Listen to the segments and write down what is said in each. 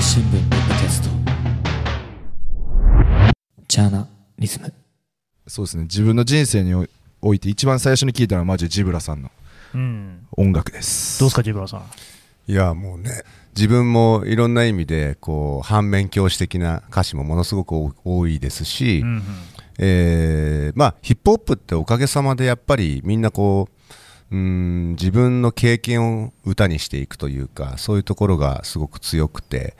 日新聞ポッドキャスト。ジャーナリズム。そうですね。自分の人生において一番最初に聞いたのはマジジブラさんのうん、音楽です。どうですか、ジブラさん？いやもうね自分もいろんな意味でこう反面教師的な歌詞もものすごく多多いですし、うんうん。えーまあ、ヒップホップっておかげさまでやっぱりみんなこううーん自分の経験を歌にしていくというかそういうところがすごく強くて。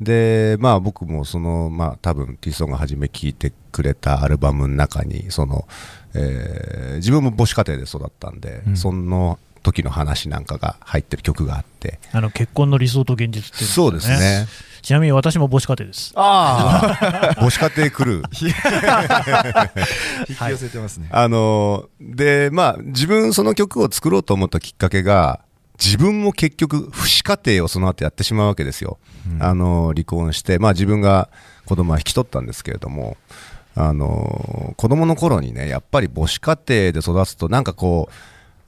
でまあ僕もそのまあ多分 T ソンが初め聴いてくれたアルバムの中にその、えー自分も母子家庭で育ったんで、うん。その時の話なんかが入ってる曲があって。あの結婚の理想と現実っていうんですかそうですね。ちなみに私も母子家庭です。ああ。母子家庭来る。引き寄せてますね、あのでまあ自分その曲を作ろうと思ったきっかけが自分も結局不死家庭をその後やってしまうわけですよ、あの離婚して、まあ、自分が子供は引き取ったんですけれどもあの子供の頃にねやっぱり母子家庭で育つとなんかこう、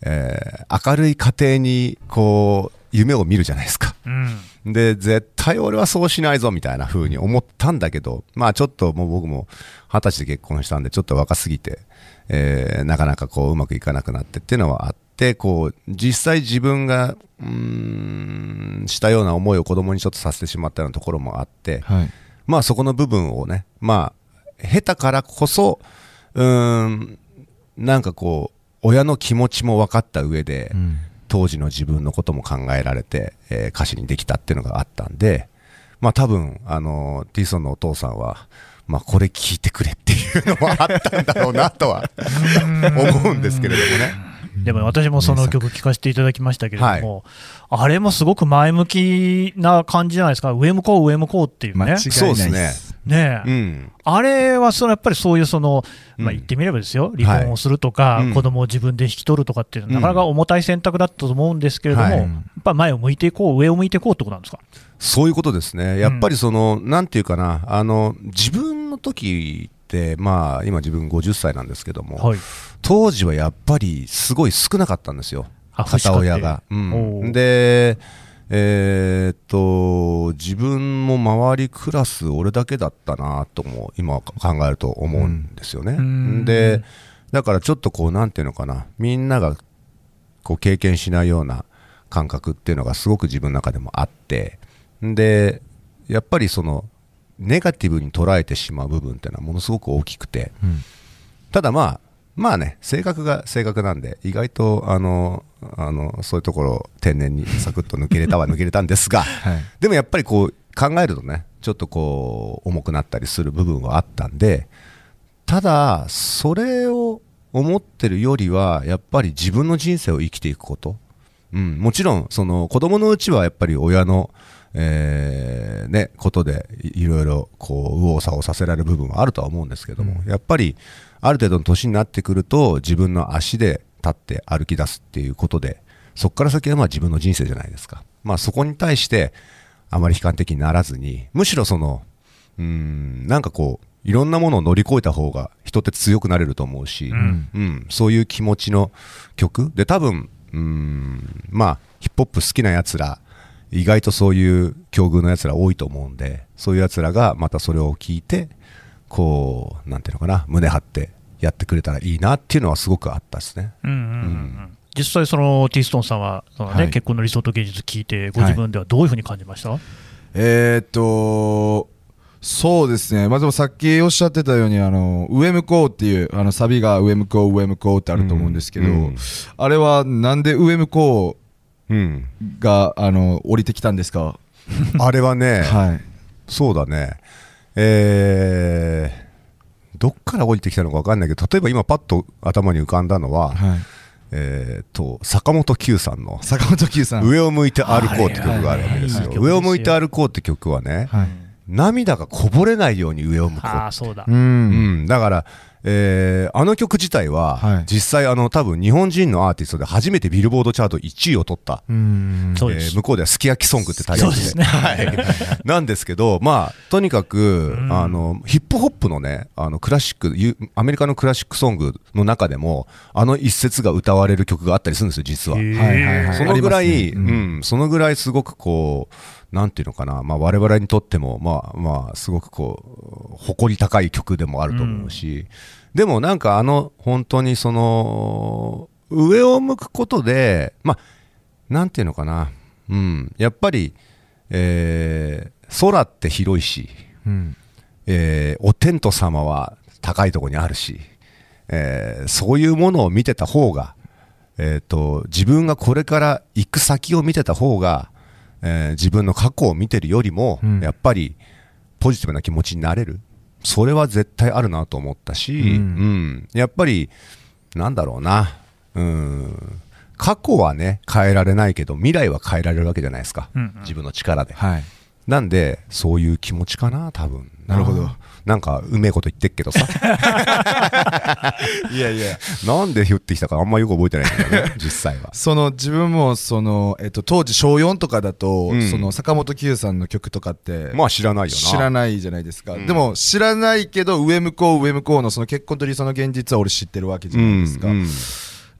えー明るい家庭にこう夢を見るじゃないですかうん。で絶対俺はそうしないぞみたいな風に思ったんだけどまあちょっともう僕も二十歳で結婚したんでちょっと若すぎて、えーなかなかこううまくいかなくなってっていうのはあってこう実際自分がうーんしたような思いを子供にちょっとさせてしまったようなところもあってはいまあそこの部分をねまあ下手からこそうーんなんかこう親の気持ちも分かった上で、うん。当時の自分のことも考えられて、えー歌詞にできたっていうのがあったんで、まあ多分、あの、ティーソンのお父さんは、まあこれ聞いてくれっていうのもあったんだろうなとは 思うんですけれどもね。でも私もその曲聴かせていただきましたけれども、あれもすごく前向きな感じじゃないですか、上向こう、上向こうっていうね。間違いない、そうですねねえ。うん。あれはそのやっぱりそういうその、まあ、うん言ってみればですよ、離婚をするとか、はいうん。子供を自分で引き取るとかっていうのは、なかなか重たい選択だったと思うんですけれども、はい。やっぱり前を向いていこう、上を向いていこうってことなんですか？そういうことですね。やっぱりその、なんていうかな、あの、自分の時って、まあ今自分50歳なんですけども、はい、当時はやっぱりすごい少なかったんですよ、あ片親が。うおん、うで、えーっと自分も周りクラス俺だけだったなとも今考えると思うんですよね。うん。でだからちょっとこうなんていうのかな。みんながこう経験しないような感覚っていうのがすごく自分の中でもあって。でやっぱりそのネガティブに捉えてしまう部分っていうのはものすごく大きくて、うん。ただまあまあね性格が性格なんで意外とあのあのそういうところを天然にサクッと抜けれたは抜けれたんですが はい。でもやっぱりこう考えるとねちょっとこう重くなったりする部分はあったんでただそれを思ってるよりはやっぱり自分の人生を生きていくこと、うん、もちろんその子供のうちはやっぱり親のえーね、ことでいいろいろこう右往左往させられる部分はあるとは思うんですけども、やっぱりある程度の年になってくると自分の足で立って歩き出すっていうことでそこから先はまあ自分の人生じゃないですか、まあ、そこに対してあまり悲観的にならずにむしろそのうーんなんかこういろんなものを乗り越えた方が人って強くなれると思うし、ん。うん、そういう気持ちの曲。で多分うーんまあヒップホップ好きなやつら意外とそういう境遇のやつら多いと思うんでそういうやつらがまたそれを聞いてこうなんていうのかな胸張ってやってくれたらいいなっていうのはすごくあったですね。うんうんうんうん。実際、そのティーストンさんはねはい。結婚の理想と現実聞いて、ご自分ではどういうふうに感じました、えーっとそうですね、まあ、でもさっきおっしゃってたようにあの上向こうっていうあのサビが上向こう上向こうってあると思うんですけど、うんうんあれはなんで上向こうん、うがあの降りてきたんですか？あれはね、はい。そうだね、えー、どっから降りてきたのか分かんないけど、例えば今、パッと頭に浮かんだのは、はい。えー、と坂本九さんの坂本九さん。上を向いて歩こうって曲があるわけですよ。上を向いて歩こうって曲はね、はい涙がこぼれないように上を向こう。ああ、そうだ。ううん。ん、だから、えーあの曲自体は、はい。実際あの多分日本人のアーティストで初めてビルボードチャート1位を取った、うえー向こうではすき焼きソングってタイトル。でそうですね。はい、なんですけど、まあ、とにかく、うん。あのヒップホップのねあのクラシックゆアメリカのクラシックソングの中でもあの一節が歌われる曲があったりするんですよ実は。へー。はいはいはい。そのぐらい、ありますね。うん。そのぐらいすごくこうなんていうのかな、まあ、我々にとっても、まあまあ、すごくこう誇り高い曲でもあると思うし、でもなんかあの本当にその上を向くことで、まあ、なんていうのかな、うん、やっぱり、えー空って広いし、うん。えーお天道様は高いところにあるし、えーそういうものを見てた方が、えー、と自分がこれから行く先を見てた方が、えー自分の過去を見てるよりも、うん。やっぱりポジティブな気持ちになれる。それは絶対あるなと思ったし、うん。うん。やっぱりなんだろうな、うん、過去はね変えられないけど未来は変えられるわけじゃないですか、うんうん。自分の力で。はい。なんで、そういう気持ちかな、多分なるほど。なんか、うめえこと言ってっけどさ。いやいやなんで言ってきたかあんまよく覚えてないんだよね、実際は。その自分もその、えっと、当時小4とかだと、うんその坂本九さんの曲とかって、まあ知らないよな。知らないじゃないですか、うんでも知らないけど上向こう上向こうのその結婚と理想の現実は俺知ってるわけじゃないですか、うんうん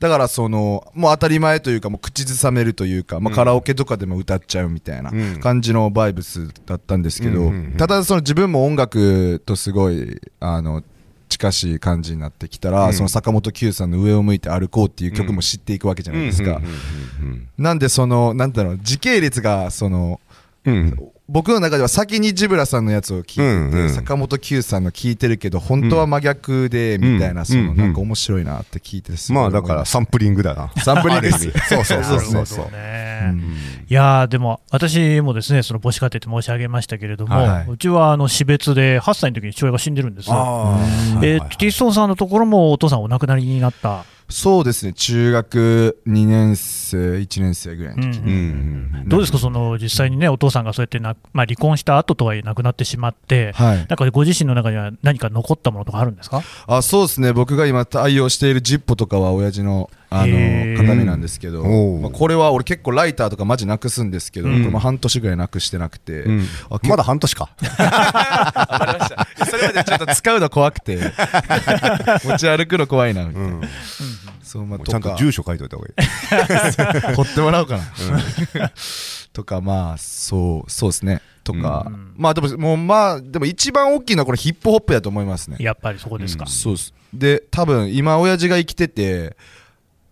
だからそのもう当たり前というかもう口ずさめるというか、まあ、うん。カラオケとかでも歌っちゃうみたいなうん。感じのバイブスだったんですけど、ただその自分も音楽とすごいあの近しい感じになってきたら、うん。その坂本九さんの「上を向いて歩こう」っていう曲も知っていくわけじゃないですか、なんでそのなんだろう時系列がそのうん。うん僕の中では先にジブラさんのやつを聞いてて、うんうん。坂本九さんの聞いてるけど本当は真逆でみたいな、うん。そのうんなんか面白いなって聞いてすごいまあだからサンプリングだな。サンプリングそうそうそうそう。そううんいやーでも私もですねその母子家庭って申し上げましたけれども、はいはい。うちはあの死別で8歳の時に父親が死んでるんですよ。えー。はいはいティストンさんのところもお父さんお亡くなりになった、そうですね中学2年生1年生ぐらいの時うんうんうんどうですか、その実際にね、お父さんがそうやってな、まあ、離婚した後とはいえ亡くなってしまって、はい。なんかご自身の中には何か残ったものとかあるんですか？あそうですね。僕が今愛用しているジッポとかは親父のあの形見なんですけど、まあ、これは俺結構ライターとかマジなくすんですけど、うん。これも半年ぐらいなくしてなくて、うん。あまだ半年か。それまでちょっと使うの怖くて。持ち歩くの怖いなみたいな、うんそうまあちゃんとか。住所書いといた方がいい。取ってもらおうかな、とかまあそうそうですね。とか、うん。まあでももうまあでも一番大きいのはこれヒップホップだと思いますね。やっぱりそこですか。そうです。で多分今親父が生きてて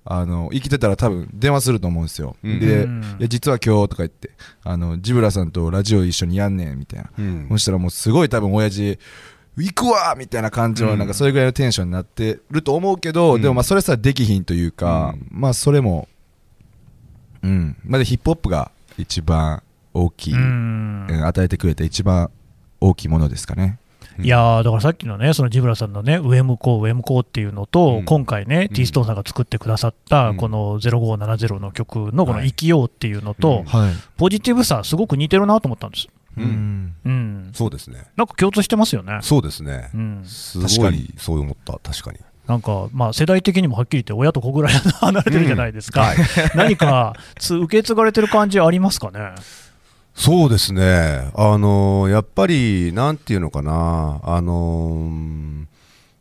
あの生きてたら多分電話すると思うんですよ、うん。で、うん。いや実は今日とか言ってあのジブラさんとラジオ一緒にやんねんみたいな、うん。そしたらもうすごい多分親父行くわみたいな感じのうん。なんかそれぐらいのテンションになってると思うけど、うん。でもまあそれさできひんというか、うん。まあそれもうん。まあでヒップホップが一番大きい、うん。うん与えてくれた一番大きいものですかね。いやーだからさっきのね、そのジブラさんのね、上向こう、上向こうっていうのと、うん。今回ね、うん。T ストーンさんが作ってくださった、うん。この0570の曲のこのはい。生きようっていうのと、うん。はい。ポジティブさ、すごく似てるなと思ったんです。うんうん、そうですね。なんか共通してますよね。そうですねう。ん、すごい確かにそう思った、確かに。なんか、まあ、世代的にもはっきり言って、親と子ぐらい離れてるじゃないですか、はい 何かつ受け継がれてる感じありますかね？そうですね、あのやっぱり、なんていうのかな、あのー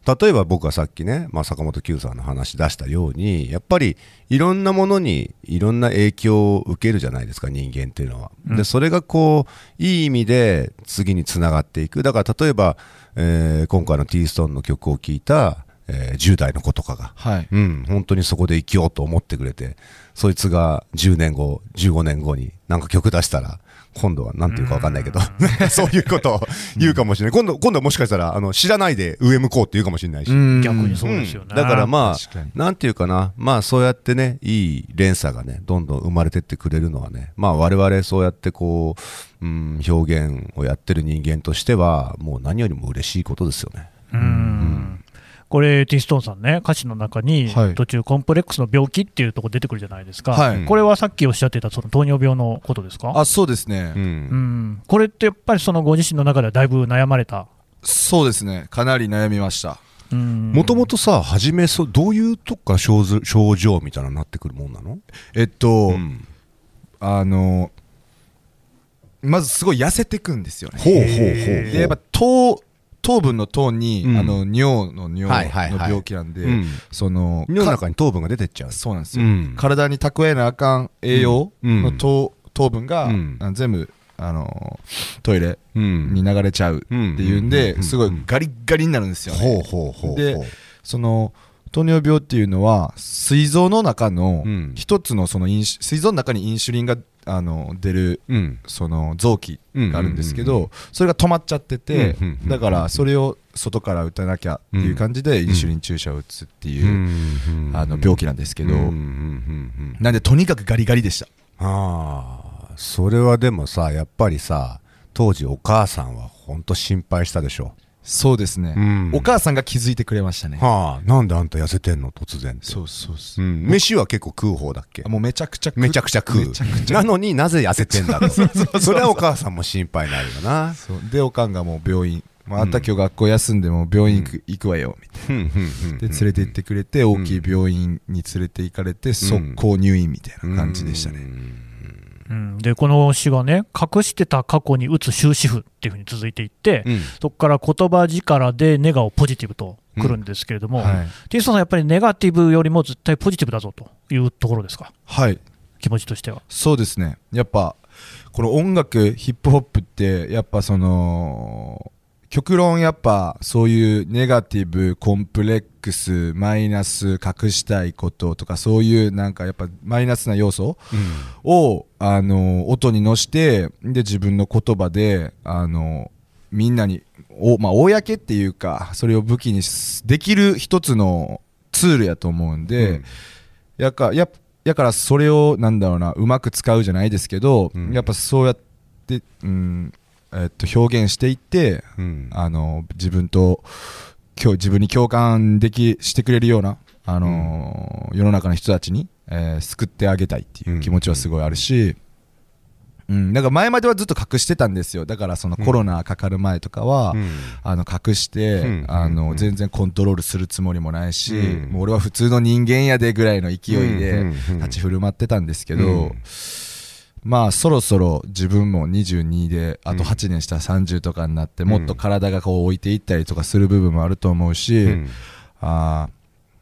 例えば僕がさっきね、まあ、坂本九さんの話出したように、やっぱりいろんなものにいろんな影響を受けるじゃないですか、人間っていうのは。うん。でそれがこういい意味で次につながっていく、だから例えば、えー今回の T ストーンの曲を聴いた、えー10代の子とかが、はい。うん、本当にそこで生きようと思ってくれて、そいつが10年後、15年後になんか曲出したら、今度はなんていうか分かんないけど、そういうことを言うかもしれない。今度、今度はもしかしたら、あの、知らないで上向こうって言うかもしれないし。うん逆にそうですよね。うんだからまあ、なんていうかな、まあそうやってね、いい連鎖がね、どんどん生まれてってくれるのはね、まあ我々そうやってこう、うん、表現をやってる人間としては、もう何よりも嬉しいことですよね。うんこれ、ティストーンさんね、歌詞の中にはい。途中、コンプレックスの病気っていうところ出てくるじゃないですか、はい。これはさっきおっしゃってたその糖尿病のことですか？あそうですね、うん。うん、これってやっぱりそのご自身の中ではだいぶ悩まれた？そうですね。かなり悩みました。もともとさ、初めそう、どういうとこから症状症状みたいなのになってくるもんなの？えっと、うん。あのまずすごい痩せてくんですよね。ほうほうほうほう。でやっぱ糖糖分の糖に、うん。あの尿の尿のはいはいはい。病気なんで、うん。その尿のか中に糖分が出てっちゃう。そうなんですよ、うん。体に蓄えなあかん栄養うん。の糖,、糖分が、全部あのトイレうんに流れちゃうっていうんで、すごいガリッガリになるんですよね。でその糖尿病っていうのは膵臓の中のうん。一つのそのインシ膵臓の中にインシュリンがあの出るうん。その臓器があるんですけどそれが止まっちゃっててだからそれを外から打たなきゃっていう感じでインシュリン注射を打つっていううんあの病気なんですけど。なんでとにかくガリガリでした。ああそれはでもさやっぱりさ当時お母さんは本当心配したでしょそうですね。うん。お母さんが気づいてくれましたね。はあ。なんであんた痩せてんの？突然そうそうそううん、飯は結構食う方だっけ？もうめちゃくちゃめちゃくちゃ食う。なのになぜ痩せてんだろ うそれはお母さんも心配になるよな。そう。でおかんがもう病院。まああんた今日学校休んでも病院行く,、行くわよみたいうんうんうんなで連れて行ってくれて大きい病院に連れて行かれて速攻入院みたいな感じでしたね、うん、でこの詩がね、隠してた過去に打つ終止符っていうふうに続いていって、うん。そこから言葉力でネガをポジティブとくるんですけれども、はい、ティーストさん、やっぱりネガティブよりも絶対ポジティブだぞというところですか、はい、気持ちとしては。そうですね。やっぱこの音楽ヒップホップってやっぱその極論やっぱそういうネガティブコンプレックスマイナス隠したいこととかそういうなんかやっぱマイナスな要素をあの音に乗してで自分の言葉であのみんなにお、まあ、公っていうかそれを武器にすできる一つのツールやと思うんで、うん。やかややからそれをなんだろうなうまく使うじゃないですけど、うん。やっぱそうやって、うんえっと表現していってうん。あの自分と今日自分に共感できしてくれるような、あのー世の中の人たちに、えー救ってあげたいっていう気持ちはすごいあるし、うん、だから前まではずっと隠してたんですよ。だからそのコロナかかる前とかは、うん。あの隠して、うん。あのうん。全然コントロールするつもりもないし、うん。もう俺は普通の人間やでぐらいの勢いでうん。うん。立ち振る舞ってたんですけど、うんまあそろそろ自分も22であとうん。8年したら30とかになって、もっと体がこう置いていったりとかする部分もあると思うし、うん。あー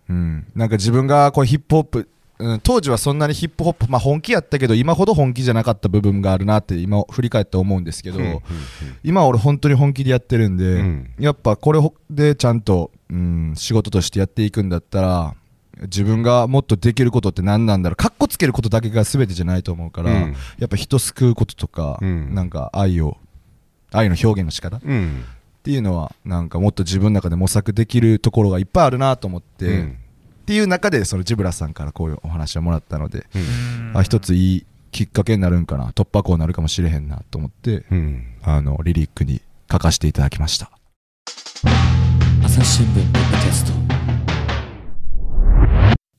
うん、なんか自分がこうヒップホップ、うん、当時はそんなにヒップホップ、まあ、本気やったけど今ほど本気じゃなかった部分があるなって今振り返って思うんですけど、うん今俺本当に本気でやってるんで、うんやっぱこれでちゃんと、うん、仕事としてやっていくんだったら自分がもっとできることって何なんだろう。かっこつけることだけが全てじゃないと思うから、うん。やっぱ人救うこととか、うん。なんか愛を愛の表現の仕方。っうん。ていうのはなんかもっと自分の中で模索できるところがいっぱいあるなと思って、うん。っていう中でそのジブラさんからこういうお話をもらったので、うん。あ一ついいきっかけになるんかな。突破口になるかもしれへんなと思ってうん。あのリリックに書かせていただきました。朝日新聞ポッドキャスト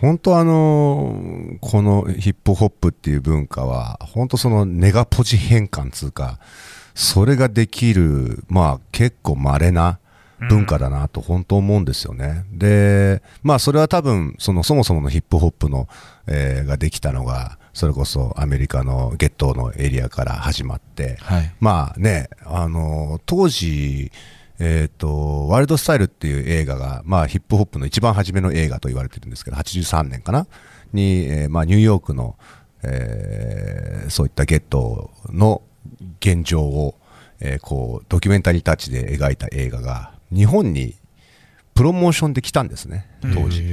本当あのーこのヒップホップっていう文化は本当そのネガポジ変換つうかそれができるまあ結構稀な文化だなと本当思うんですよね。でまあそれは多分そのそもそものヒップホップの、えーができたのがそれこそアメリカのゲットーのエリアから始まって、はいまあね、あの当時、えっ、と、ワイルドスタイルっていう映画が、まあヒップホップの一番初めの映画と言われてるんですけど、83年かな？に、えーまあニューヨークの、えーそういったゲットの現状を、えーこう、ドキュメンタリータッチで描いた映画が、日本にプロモーションで来たんですね、当時。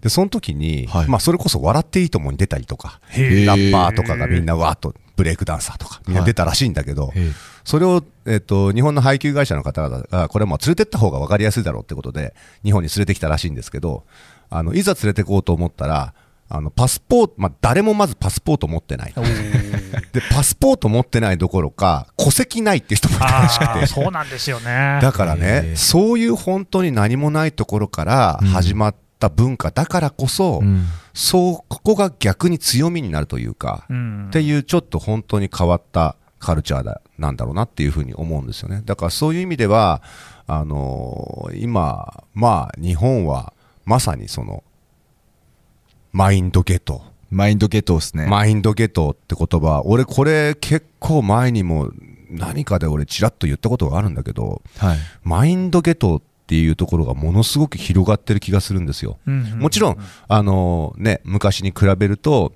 で、その時に、はい。まあそれこそ笑っていいともに出たりとか、ラッパーとかがみんなわーっとブレイクダンサーとかみんな出たらしいんだけど、へえそれを、えっと日本の配給会社の方々がこれはもう連れてった方が分かりやすいだろうってことで日本に連れてきたらしいんですけどあのいざ連れてこうと思ったらあのパスポート、まあ、誰もまずパスポート持ってない。でパスポート持ってないどころか戸籍ないっていう人もいたらしくて。そうなんですよね。だからね、そういう本当に何もないところから始まった文化だからこそ、うん。そうここが逆に強みになるというか、うん。っていうちょっと本当に変わったカルチャーだなんだろうなっていうふうに思うんですよね。だからそういう意味では、あのー今、まあ日本はまさにそのマインドゲト。マインドゲットですね。マインドゲトって言葉、俺これ結構前にも何かで俺ちらっと言ったことがあるんだけど、はい。マインドゲトっていうところがものすごく広がってる気がするんですよ。うんもちろん、あのね、昔に比べると、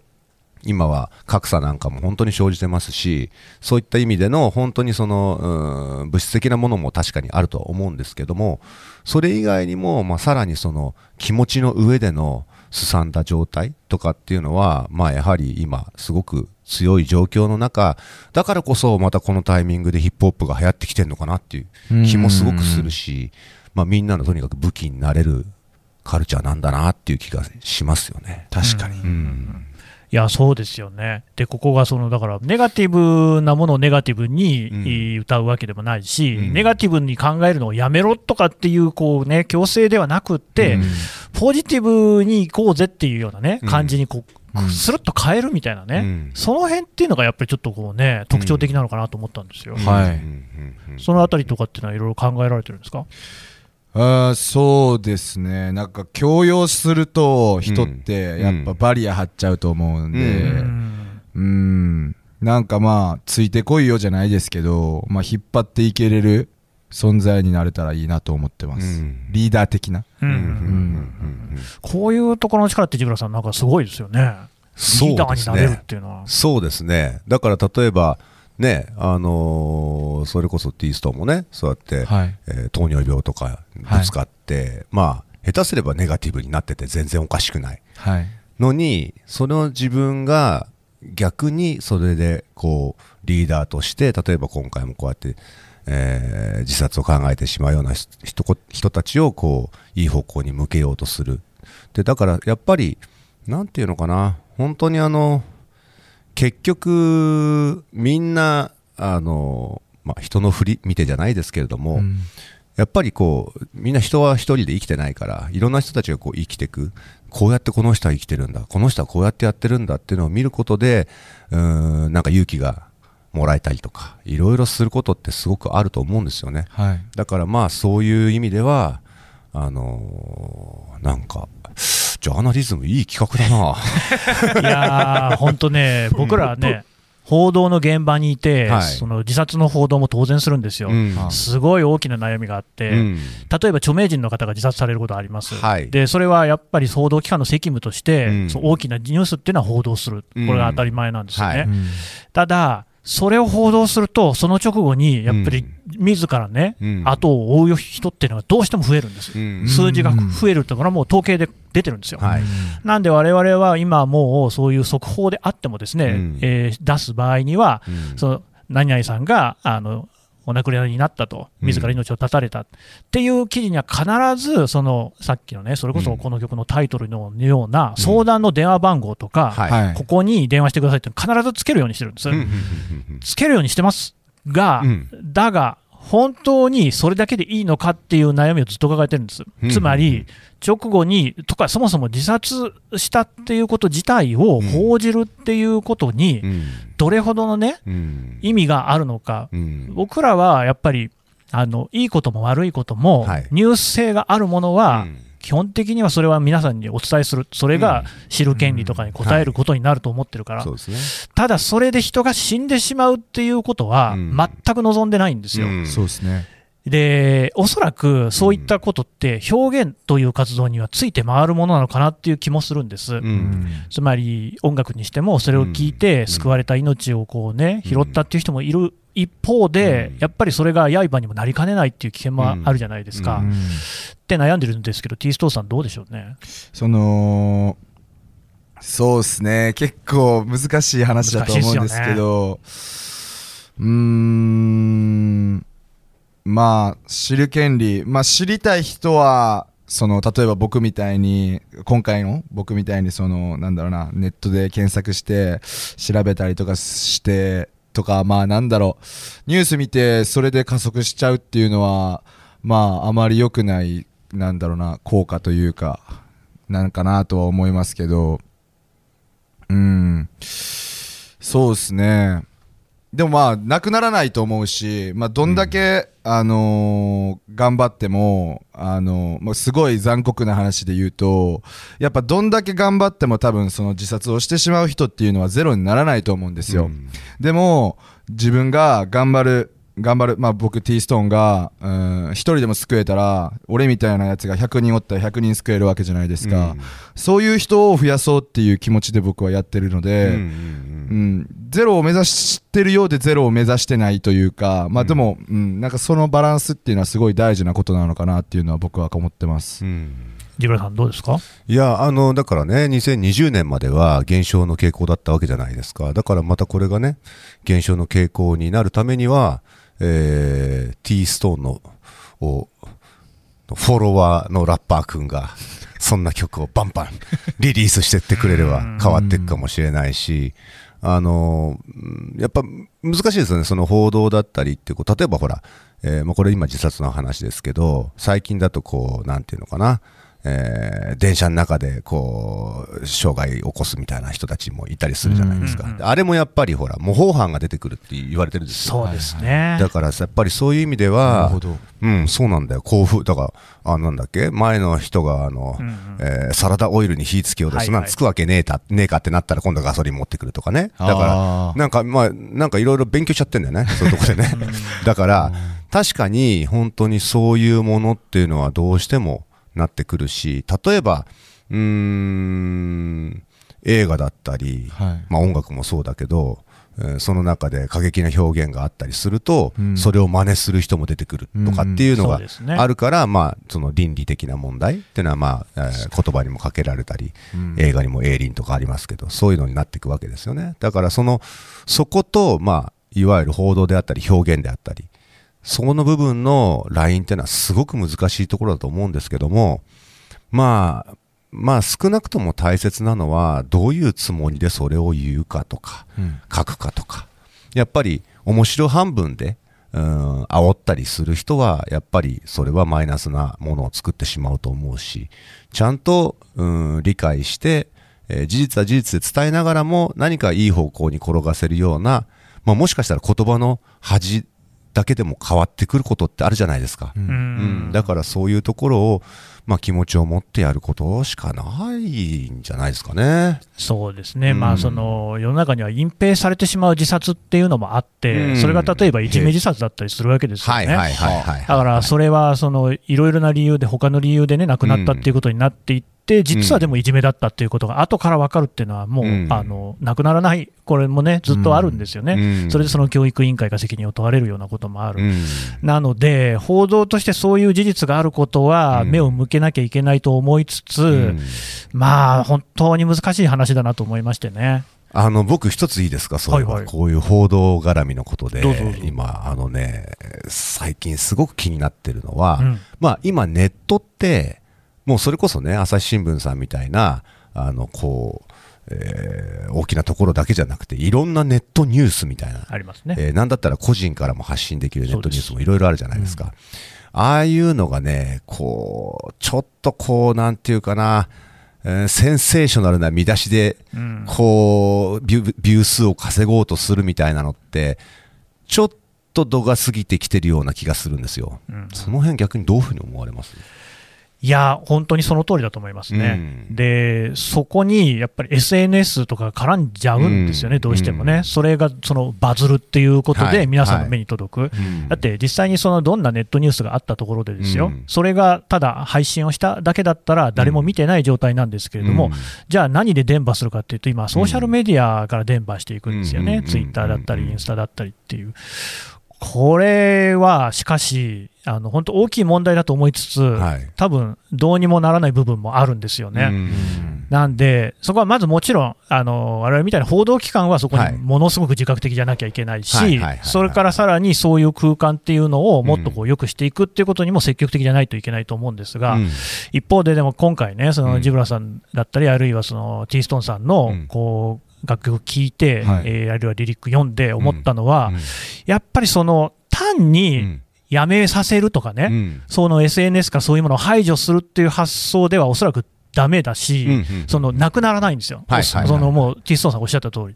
今は格差なんかも本当に生じてますし、そういった意味での本当にその、うん物質的なものも確かにあるとは思うんですけども、それ以外にも、まあ、さらにその気持ちの上でのすさんだ状態とかっていうのは、まあ、やはり今すごく強い状況の中、だからこそまたこのタイミングでヒップホップが流行ってきてるのかなっていう気もすごくするし、まあ、みんなのとにかく武器になれるカルチャーなんだなっていう気がしますよね。確かに。うんいや、そうですよね。で、ここがその、だから、ネガティブなものをネガティブに、歌うわけでもないし、うん。ネガティブに考えるのをやめろとかっていう、こうね、強制ではなくって、うん。ポジティブに行こうぜっていうようなね、うん。感じにこう、うん。スルッと変えるみたいなね、うん。その辺っていうのがやっぱりちょっとこうね、特徴的なのかなと思ったんですよ。はい。そのあたりとかっていうのは、いろいろ考えられてるんですか？あーそうですね。なんか強要すると人ってやっぱバリア張っちゃうと思うんで、ううんうん、なんかまあ、ついてこいよじゃないですけど、まあ引っ張っていけれる存在になれたらいいなと思ってます。うんリーダー的な。うんうんうんうんうんこういうところの力って、ジブラさん、なんかすごいですよね。リーダーになれるっていうのは。そうですね。だから例えば、ね、あのーそれこそティーストンもね、そうやって、はい。えー糖尿病とかぶつかって、まあ、下手すればネガティブになってて全然おかしくないはい。のに、その自分が逆にそれで、こう、リーダーとして、例えば今回もこうやって、えー自殺を考えてしまうような人人人たちをこういい方向に向けようとするでだからやっぱりなんていうのかな本当にあの結局みんなあの、まあ、人の振り見てじゃないですけれども、うん。やっぱりこうみんな人は一人で生きてないからいろんな人たちがこう生きていく。こうやってこの人は生きてるんだ。この人はこうやってやってるんだっていうのを見ることでうーんなんか勇気がもらえたりとかいろいろすることってすごくあると思うんですよね。はい。だからまあそういう意味ではあのーなんかジャーナリズムいい企画だな。いやー、本当ね、僕らね、報道の現場にいて、はい。その自殺の報道も当然するんですよ。うん。すごい大きな悩みがあって、うん。例えば著名人の方が自殺されることがあります、はい。でそれはやっぱり報道機関の責務として、うん。大きなニュースっていうのは報道する、うんこれが当たり前なんですよね。はい。うん。ただ、それを報道すると、その直後にやっぱり自らね、うん。後を追う人っていうのがどうしても増えるんです、うん。数字が増えるっていうのはもう統計で出てるんですよ。はい。なんで我々は今もうそういう速報であってもですね、うん。えー出す場合には、うん。その何々さんがあのお亡くなりになったと、うん。自ら命を絶たれた。っていう記事には必ずそのさっきのね、それこそこの曲のタイトルのような相談の電話番号とか、ここに電話してくださいって必ずつけるようにしてるんです。つけるようにしてますが、うん。だが、本当にそれだけでいいのかっていう悩みをずっと抱えてるんです。うん。つまり、直後に、とか、そもそも自殺したっていうこと自体を報じるっていうことにう、ん。どれほどのね、うん。意味があるのか、うん。僕らはやっぱり、あのいいことも悪いことも、はい。ニュース性があるものは、うん基本的にはそれは皆さんにお伝えする、それが知る権利とかに応えることになると思ってるから、ただそれで人が死んでしまうっていうことは、うん。全く望んでないんですよ。うん。そうですね。で、おそらくそういったことって、表現という活動にはついて回るものなのかなっていう気もするんです。うん。つまり音楽にしても、それを聞いて救われた命をこう、ね、拾ったっていう人もいる一方でうん、やっぱりそれが刃にもなりかねないっていう危険もあるじゃないですか。うん。って悩んでるんですけど、T ストーさん、どうでしょうね？その、そうですね。結構難しい話だと思うんですけど、うーん、まあ、知る権利、まあ、知りたい人は、その、例えば僕みたいに、今回の僕みたいに、その、なんだろうな、ネットで検索して、調べたりとかして、とか、まあ、なんだろう、ニュース見て、それで加速しちゃうっていうのは、まあ、あまり良くない、なんだろうな、効果というか、なんかなとは思いますけど、うん、そうですね。でもまあ、なくならないと思うし、まあ、どんだけ、あのー頑張っても、あのーもうすごい残酷な話で言うと、やっぱどんだけ頑張っても多分その自殺をしてしまう人っていうのはゼロにならないと思うんですよ。うんでも、自分が頑張る、頑張る、まあ僕 T ストーンが、うん、一人でも救えたら、俺みたいなやつが100人おったら100人救えるわけじゃないですか。そういう人を増やそうっていう気持ちで僕はやってるので、うんうんうん、ゼロを目指してるようでゼロを目指してないというか、まあでも、うん、なんかそのバランスっていうのはすごい大事なことなのかなっていうのは僕は思ってます。うんジブラさん、どうですか？いや、あの、だからね、2020年までは減少の傾向だったわけじゃないですか。だからまたこれがね、減少の傾向になるためには、えー、T ストーンの、をフォロワーのラッパーくんが、そんな曲をバンバンリリースしてってくれれば変わっていくかもしれないし、あの、うんやっぱ難しいですよね、その報道だったりってこう、例えばほら、えーまあ、これ今自殺の話ですけど、最近だとこう、なんていうのかな、えー電車の中でこう障害を起こすみたいな人たちもいたりするじゃないですか、うんうんうんあれもやっぱりほら模倣犯が出てくるって言われてるんですよ。そうですね。だからさやっぱりそういう意味でなるはほど。うんそうなんだよ。興奮だからあなんだっけ前の人があの、うんうん。えーサラダオイルに火つけようとする、はいはい。つくわけねえたねえかってなったら今度ガソリン持ってくるとかね。だからなんかまあなんかいろいろ勉強しちゃってんだよね そういうとこでね。だから確かに本当にそういうものっていうのはどうしてもなってくるし例えばうーん映画だったり、はい。まあ、音楽もそうだけど、えーその中で過激な表現があったりすると、うんそれを真似する人も出てくるとかっていうのがあるから、まあ、その倫理的な問題っていうのは、まあえー言葉にもかけられたり、うん映画にも営林とかありますけど、そういうのになっていくわけですよね。だからその、そこと、まあ、いわゆる報道であったり表現であったり、そこの部分のラインっていうのはすごく難しいところだと思うんですけども、まあ、まあ少なくとも大切なのは、どういうつもりでそれを言うかとか、うん。書くかとか、やっぱり面白半分で、うん、煽ったりする人は、やっぱりそれはマイナスなものを作ってしまうと思うし、ちゃんと、うん、理解して、えー事実は事実で伝えながらも何かいい方向に転がせるような、まあ、もしかしたら言葉の恥だけでも変わってくることってあるじゃないですか。うんうん、だからそういうところを、まあ、気持ちを持ってやることしかないんじゃないですかね。そうですね、うん。まあ、その世の中には隠蔽されてしまう自殺っていうのもあって、うん。それが例えばいじめ自殺だったりするわけですよね。はいはいはいはい。だからそれはそのいろいろな理由で、他の理由でね、亡くなったっていうことになっていって、実はでもいじめだったっていうことが後から分かるっていうのは、もう、うん。あのなくならない、これもね、ずっとあるんですよね、うん。それでその教育委員会が責任を問われるようなこともある。うん。なので、報道としてそういう事実があることは、うん。目を向けなきゃいけないと思いつつ、うん。まあ、本当に難しい話だなと思いましてね。あの僕一ついいですか、そういはいはい。こういう報道絡みのことで。今、あのね、最近すごく気になってるのは、うん。まあ今ネットって、もうそれこそね、朝日新聞さんみたいな、あの、こう、えー大きなところだけじゃなくて、いろんなネットニュースみたいな、ありますね。えーなんだったら個人からも発信できるネットニュースもいろいろあるじゃないですか。ああいうのがね、こう、ちょっとこう、なんていうかな、えーセンセーショナルな見出しで、うん。こうビュ、ビュー数を稼ごうとするみたいなのって、ちょっと度が過ぎてきてるような気がするんですよ。うん。その辺逆にどういうふうに思われます？いや、本当にその通りだと思いますね。うん。で、そこにやっぱり SNS とか絡んじゃうんですよね、うん。どうしてもね、うん。それがそのバズるっていうことはい。で、皆さんの目に届く、だって実際にそのどんなネットニュースがあったところでですよ、うん。それがただ配信をしただけだったら、誰も見てない状態なんですけれども、うん。じゃあ何で伝播するかっていうと、今、ソーシャルメディアから伝播していくんですよね、うん。ツイッターだったり、うんインスタだったりっていう。これはしかし、あの本当、大きい問題だと思いつつ、はい。多分どうにもならない部分もあるんですよね。うん。なんで、そこはまずもちろん、あの我々みたいな報道機関はそこはい。にものすごく自覚的じゃなきゃいけないしそれからさらにそういう空間っていうのをもっとこう良くしていくっていうことにも積極的じゃないといけないと思うんですが、うん。一方ででも今回ね、そうのん。ジブラさんだったり、あるいはその T ストーンさんのうん。こう楽曲聴いて、はい。えーあるいはリリック読んで思ったのは、うん。やっぱりその単うにん。やめさせるとかね、うん。その SNS かそういうものを排除するっていう発想ではおそらくダメだし、うんうんそのなくならないんですよ、はいはいはい。そのもうティストンさんおっしゃった通り。うん。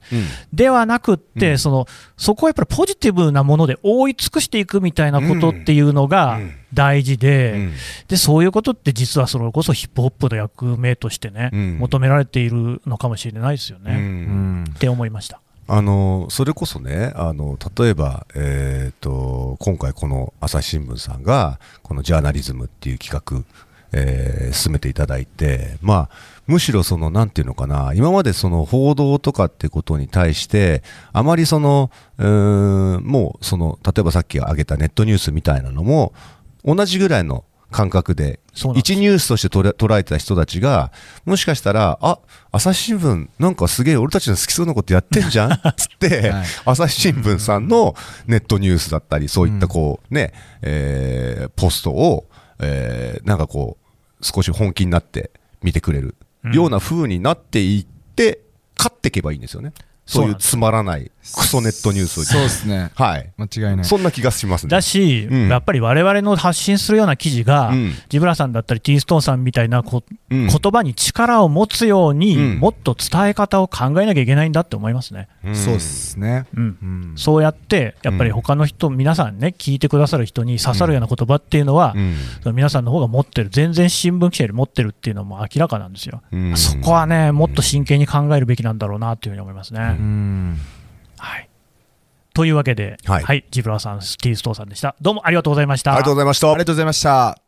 ではなくって、うん。そのそこはやっぱりポジティブなもので覆い尽くしていくみたいなことっていうのがうん。大事で、うん。でそういうことって実はそれこそヒップホップの役目としてね、うん。求められているのかもしれないですようね、って思いました。あのそれこそねあの例えば、えー、と今回この朝日新聞さんがこのジャーナリズムっていう企画、えー進めていただいて、まあ、むしろそのなんていうのかな今までその報道とかってことに対してあまりそのうーんもうその例えばさっき挙げたネットニュースみたいなのも同じぐらいの感覚で一ニュースとして捉えてた人たちがもしかしたらあ朝日新聞なんかすげえ俺たちの好きそうなことやってんじゃん つって、はい。朝日新聞さんのネットニュースだったりそういったこうね、えーポストを、えーなんかこう少し本気になって見てくれるような風になっていって勝っていけばいいんですよね。そういうつまらないクソネットニュースをそうですね。はい。間違いない。そんな気がしますね。だし、うん。やっぱり我々の発信するような記事が、うん。ジブラさんだったり、ティーストーンさんみたいなこ、うん。言葉に力を持つように、うん。もっと伝え方を考えなきゃいけないんだって思いますね。うん。そうですね。うん。うん。そうやって、やっぱり他の人、皆さんね、聞いてくださる人に刺さるような言葉っていうのは、うん。その皆さんの方が持ってる、全然新聞記者より持ってるっていうのも明らかなんですよ。うん。そこはね、もっと真剣に考えるべきなんだろうなというふうに思いますね。うん。はい、というわけで、はい。ジブラさん、ティーストーンさんでした。どうもありがとうございました。ありがとうございました。ありがとうございました